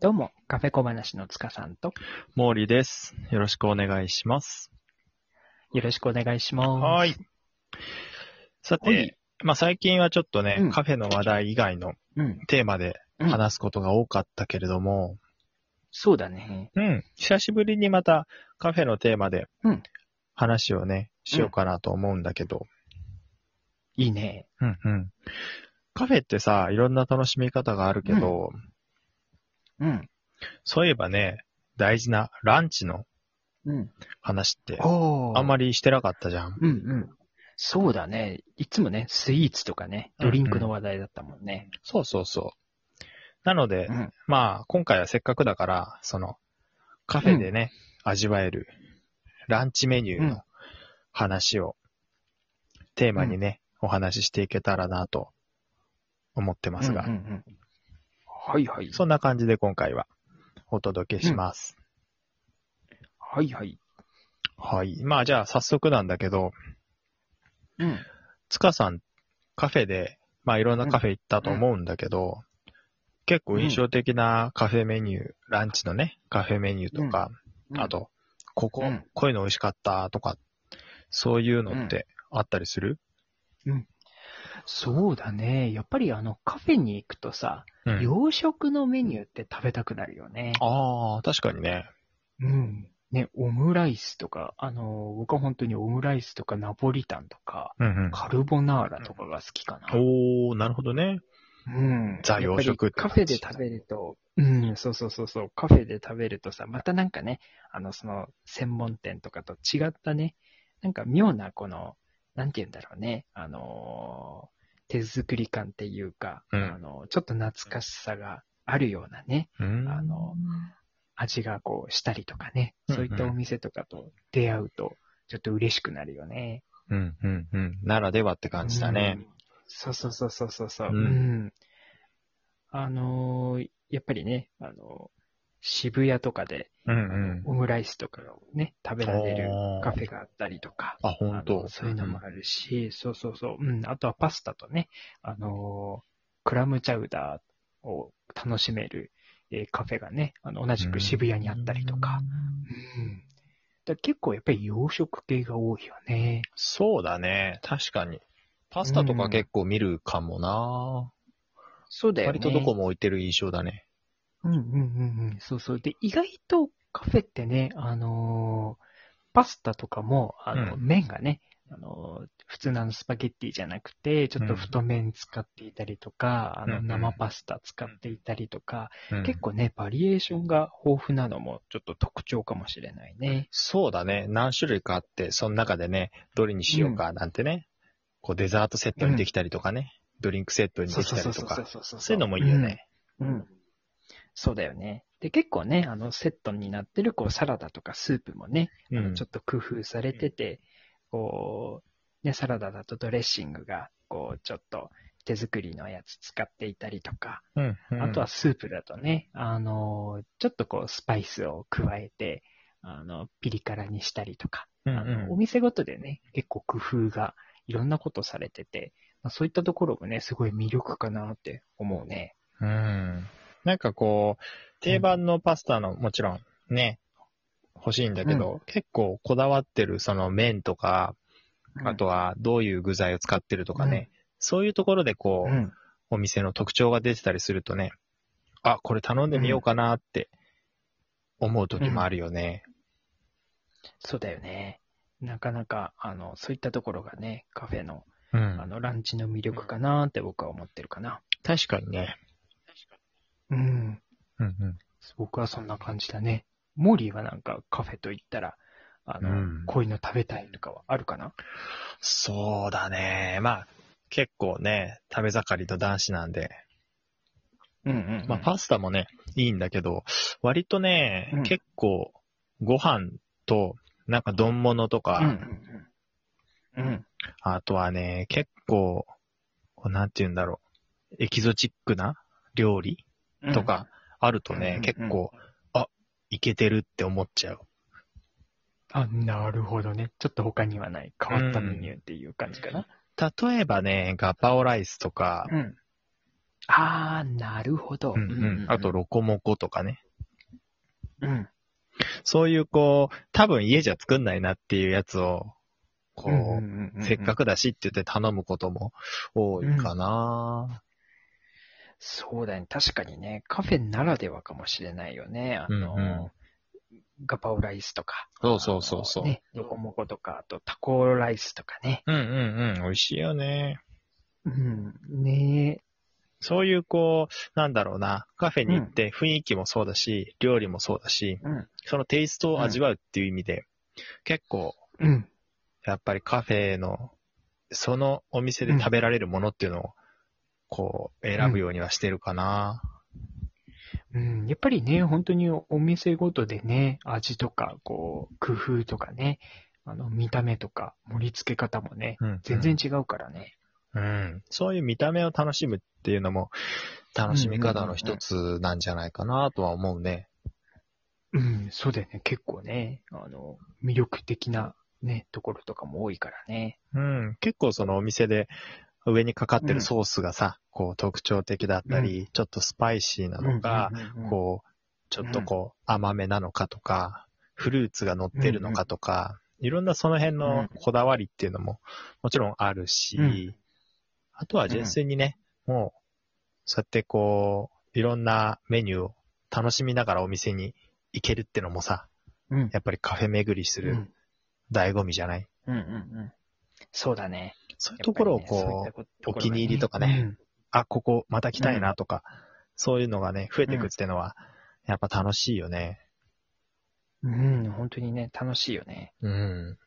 どうも、カフェ小話の塚さんと、毛利です。よろしくお願いします。よろしくお願いします。はい。さはいて、まあ最近はちょっとね、うんカフェの話題以外のうん。テーマでうん話すことが多かったけれども、そうだね。うん、久しぶりにまたカフェのテーマでうん話をね、しようかなと思うんだけど、いいね。うん、うん。カフェってさ、いろんな楽しみ方があるけど、うん。そういえばね、大事なランチのうん。話って、おあんまりしてなかったじゃん。うんうん。そうだね。いつもね、スイーツとかね、ドリンクの話題だったもんね。そうそうそう。なので、うん。まあ、今回はせっかくだから、その、カフェでね、味わえるランチメニューうんの話をテーマにね、お話ししていけたらなと思ってますが、うんうんうんはいはい。そんな感じで今回はお届けします。はいはい。はい。まあ、じゃあ早速なんだけど、うん。つかさん、カフェで、まあいろんなカフェ行ったと思うんだけど、結構印象的なカフェメニュー、ランチのね、カフェメニューとか、うんあ、と、ここ、うんこういうの美味しかったとか、そういうのってあったりする？そうだね。やっぱりあの、カフェに行くとさ、うん。洋食のメニューって食べたくなるよね。ああ、確かにね。うん。ね、オムライスとか、あの、僕は本当にオムライスとかナポリタンとか、うんカルボナーラとかが好きかな。うん。おー、なるほどね。うん。ザ洋食ってカフェで食べると、うん、そうそうそうそう、カフェで食べるとさ、またなんかね、あの、その、専門店とかと違ったね、なんか妙なこの、なんて言うんだろうね、あのー手作り感っていうか、うんあの、ちょっと懐かしさがあるようなね、うん。あの、味がこうしたりとかね、そういったお店とかと出会うと、ちょっと嬉しくなるよね。うん、うん、うん。ならではって感じだねうん。そうそうそうそうそうそう。うんうんあのーやっぱりね、あのー渋谷とかで、うん、あうん。のオムライスとかをね、食べられるカフェがあったりとか、あ、ほんあとの。そういうのもあるし、そうそうそう。うん。あとはパスタとね、あのークラムチャウダーを楽しめる、えーカフェがね、あの、同じく渋谷にあったりとか。うん。だから結構やっぱり洋食系が多いよね。そうだね。確かに。パスタとか結構見るかもな、そうだよね。割とどこも置いてる印象だね。うんうんうんうん。そうそう。で、意外とカフェってね、あのーパスタとかも、あの、うん麺がね、あのー普通のあのスパゲッティじゃなくて、ちょっと太麺使っていたりとか、うんうんあの、生パスタ使っていたりとか、うん結構ね、バリエーションが豊富なのもちょっと特徴かもしれないね。そうだね。何種類かあって、その中でね、どれにしようかなんてね、こうデザートセットにできたりとかね、ドリンクセットにできたりとか、そうそういうのもいいよね。うん。うん。そうだよね。で、結構ね、あの、セットになってる、こう、サラダとかスープもね、うん。ちょっと工夫されてて、こう、ね、サラダだとドレッシングが、こう、ちょっと手作りのやつ使っていたりとか、うんうんあとはスープだとね、あの、ちょっとこう、スパイスを加えて、あの、ピリ辛にしたりとか、うんあのお店ごとでね、結構工夫がいろんなことされてて、まあ、そういったところもね、すごい魅力かなって思うね。うん。なんかこう、定番のパスタの、もちろんね、欲しいんだけど、結構こだわってるその麺とか、あとはどういう具材を使ってるとかね、そういうところでこう、うん、お店の特徴が出てたりするとね、あ、これ頼んでみようかなって思う時もあるよね。そうだよね。なかなか、あの、そういったところがね、カフェの、うん。あの、ランチの魅力かなって僕は思ってるかな。確かにね。うん。うんうん。僕はそんな感じだね。モーリーはなんかカフェと言ったら、あの、うんこういうの食べたいとかはあるかな？そうだね。まあ、結構ね、食べ盛りと男子なんで、うんうん、まあ、パスタもね、いいんだけど、割とね、うん結構、ご飯と、なんか丼物とか、うんうんうん。うん。あとはね、結構、なんて言うんだろう、エキゾチックな料理うんとかあるとね、うん結構、あ、いけてるって思っちゃう。あ、なるほどね。ちょっと他にはない変わったメニューっていう感じかな。例えばね、ガパオライスとか、うん。あー、なるほど。うんうん。あと、、ロコモコとかね。うん。そういうこう、多分家じゃ作んないなっていうやつを、こう、うんせっかく。くだしって言って頼むことも多いかな。そうだね。確かにね、カフェならではかもしれないよね。あの、うんうんガパオライスとか。そうそうそうそうね、ロコモコとか、あとタコライスとかね。うんうんうん。美味しいよね。うん。ねそういうこう、なんだろうな、カフェに行って雰囲気もそうだし、料理もそうだし、うん。そのテイストを味わうっていう意味で、結構、うん。やっぱりカフェの、そのお店で食べられるものっていうのを、こう、選ぶようにはしてるかな。うん。やっぱりね、本当にお店ごとでね、味とか、こう、工夫とかね、あの、見た目とか、盛り付け方もね、うん全然違うからね。うん。そういう見た目を楽しむっていうのも、楽しみ方の一つなんじゃないかなとは思うね。うん、そうだよね。結構ね、あの、魅力的なね、ところとかも多いからね。うん。結構そのお店で上にかかってるソースがさ、こう特徴的だったり、ちょっとスパイシーなのか、こう、ちょっとこう甘めなのかとか、フルーツが乗ってるのかとか、いろんなその辺のこだわりっていうのももちろんあるし、うん。あとは純粋にね、もう、そうやってこう、いろんなメニューを楽しみながらお店に行けるってのもさ、うん。やっぱりカフェ巡りするうん。醍醐味じゃない、うんうんうん。そうだね。そういうところをこう、お気に入りとかねあ、ここまた来たいなとか、そういうのがね、増えていくっていうのは、やっぱ楽しいよね。うん。うん、本当にね、楽しいよね。うん。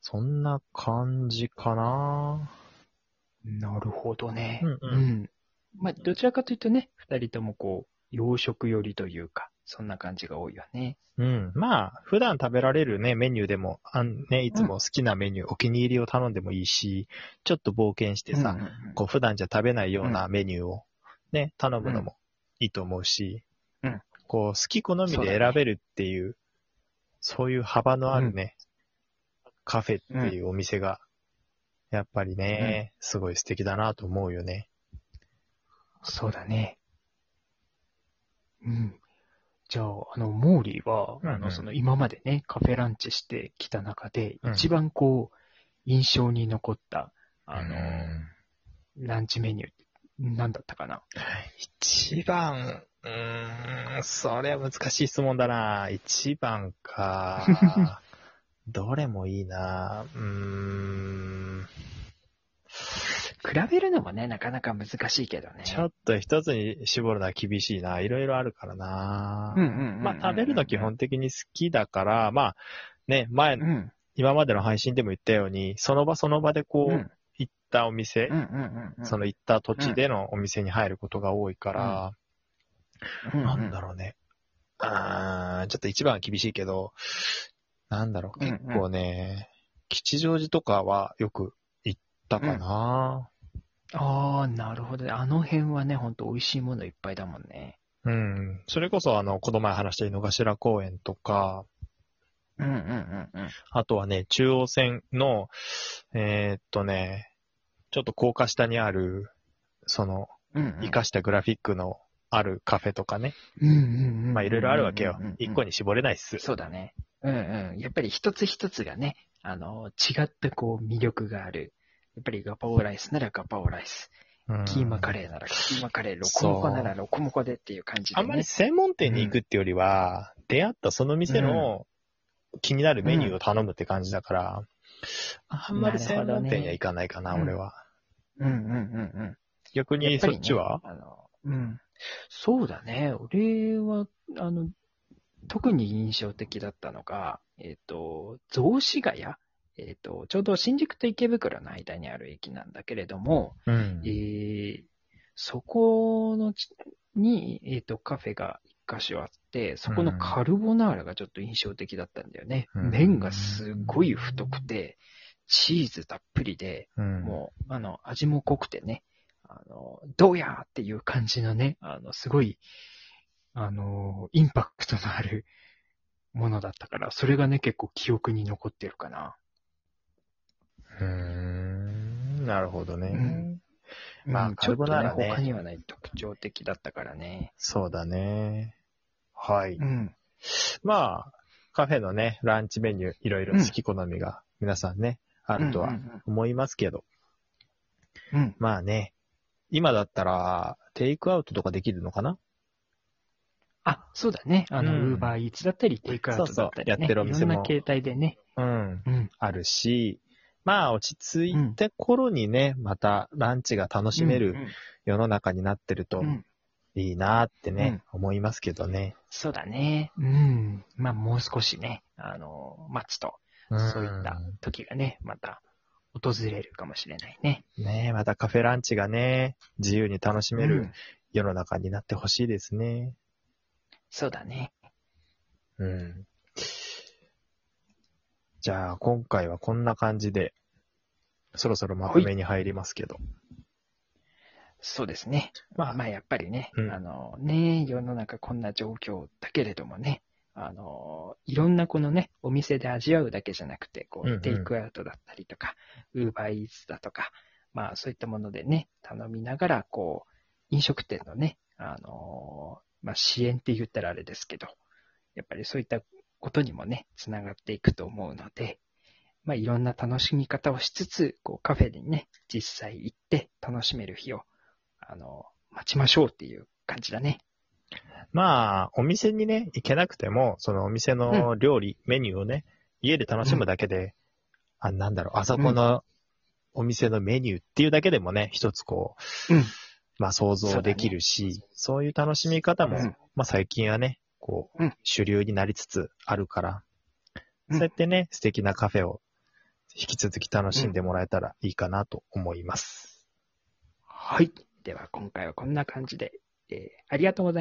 そんな感じかななるほどね。うんうんまあ、どちらかというとね、二人ともこう、洋食寄りというか、そんな感じが多いよね。うん。まあ、普段食べられるね、メニューでも、あんね、いつも好きなメニュー、お気に入りを頼んでもいいし、ちょっと冒険してさ、うんうんうんこう、普段じゃ食べないようなメニューをね、頼むのもいいと思うし、うんこう、好き好みで選べるっていう、そういう幅のあるね、カフェっていうお店が、やっぱりね、すごい素敵だなと思うよね。そうだね。うん。じゃあ、あの、モーリーは、うんうんあの、その、今までね、カフェランチしてきた中で、うん一番こう、印象に残った、あの、うんランチメニューって、何だったかな？一番、うーん、それは難しい質問だな。一番か。どれもいいな。うーん。比べるのもね、なかなか難しいけどね。ちょっと一つに絞るのは厳しいな。いろいろあるからな。うんうんうんうんうんまあ食べるの基本的に好きだから、まあね、前、うん。今までの配信でも言ったように、その場その場でこう、うん行ったお店、うんうんうんうん。その行った土地でのお店に入ることが多いから、うんうん、なんだろうね。あーちょっと一番は厳しいけど、なんだろう、うんうん結構ね、吉祥寺とかはよく行ったかな。ああ、なるほどね。あの辺はね、ほんと美味しいものいっぱいだもんね。うん。それこそあの、この前話した井の頭公園とか、うんうんうんうん。あとはね、中央線の、えーっとね、ちょっと高架下にある、その、うんうん、活かしたグラフィックのあるカフェとかね。うんうんうん。まあいろいろあるわけよ。一個に絞れないっす。そうだね。うんうん。やっぱり一つ一つがね、あの、違ったこう魅力がある。やっぱりガパオライスならガパオライス。うんキーマカレーならキーマカレー、ロコモコならロコモコでっていう感じで、ね。あんまり専門店に行くってよりは、出会ったその店の気になるメニューを頼むって感じだから、あんまり専門店には行かないかな、なね俺は。うんうんうんうん。逆にそっちは？あの、うん。そうだね。俺は、あの、特に印象的だったのが、えっ、と、雑司ヶ谷？えっ、と、ちょうど新宿と池袋の間にある駅なんだけれども、うんえーそこのちに、えっ、と、カフェが一箇所あって、そこのカルボナーラがちょっと印象的だったんだよね。うん麺がすごい太くて、チーズたっぷりで、うんもう、あの、味も濃くてね、あの、どうやーっていう感じのね、あの、すごい、あの、インパクトのあるものだったから、それがね、結構記憶に残ってるかな。うーんなるほどね。うんまあカルボナーラね他にはない特徴的だったからね。そうだね。はい。うん。まあ、カフェのね、ランチメニュー、いろいろ好き好みが皆さんね、あるとはうん思いますけど、うんうん。まあね、今だったら、テイクアウトとかできるのかな？あ、そうだね。あの、うんウーバーイーツだったり、テイクアウトだったり、ね。そうそうやってるお店もいろんな形態でね。うん。うん。あるし、まあ落ち着いて頃にね、またランチが楽しめる世の中になってるとうん。うんいいなってね、思いますけどね。そうだね。うん。まあ、もう少しね、あの、待つと、そういった時がね、また訪れるかもしれないね。うんねまたカフェランチがね、自由に楽しめるうん世の中になってほしいですね。そうだね。うん。じゃあ、今回はこんな感じで、そろそろまとめに入りますけど。そうですね。まあまあ、やっぱりね、うんあのね、世の中こんな状況だけれどもね、あの、いろんなこのね、お店で味わうだけじゃなくて、こう、うんうんテイクアウトだったりとか、ウーバーイーツだとか、まあそういったものでね、頼みながら、こう、飲食店のね、あの、まあ支援って言ったらあれですけど、やっぱりそういったことにもね、つながっていくと思うので、まあいろんな楽しみ方をしつつ、こうカフェにね、実際行って楽しめる日を、あの、待ちましょうっていう感じだね。まあ、お店にね、行けなくても、そのお店の料理、メニューをね、家で楽しむだけで、あ、なんだろう、あそこのお店のメニューっていうだけでもね、一つこう、うん。まあ想像できるし、そう,、いう楽しみ方も、うん。まあ最近はね、こう、うん主流になりつつあるから、うんそうやってね、素敵なカフェを引き続き楽しんでもらえたらいいかなと思います。はい。では今回はこんな感じで、えーありがとうございました。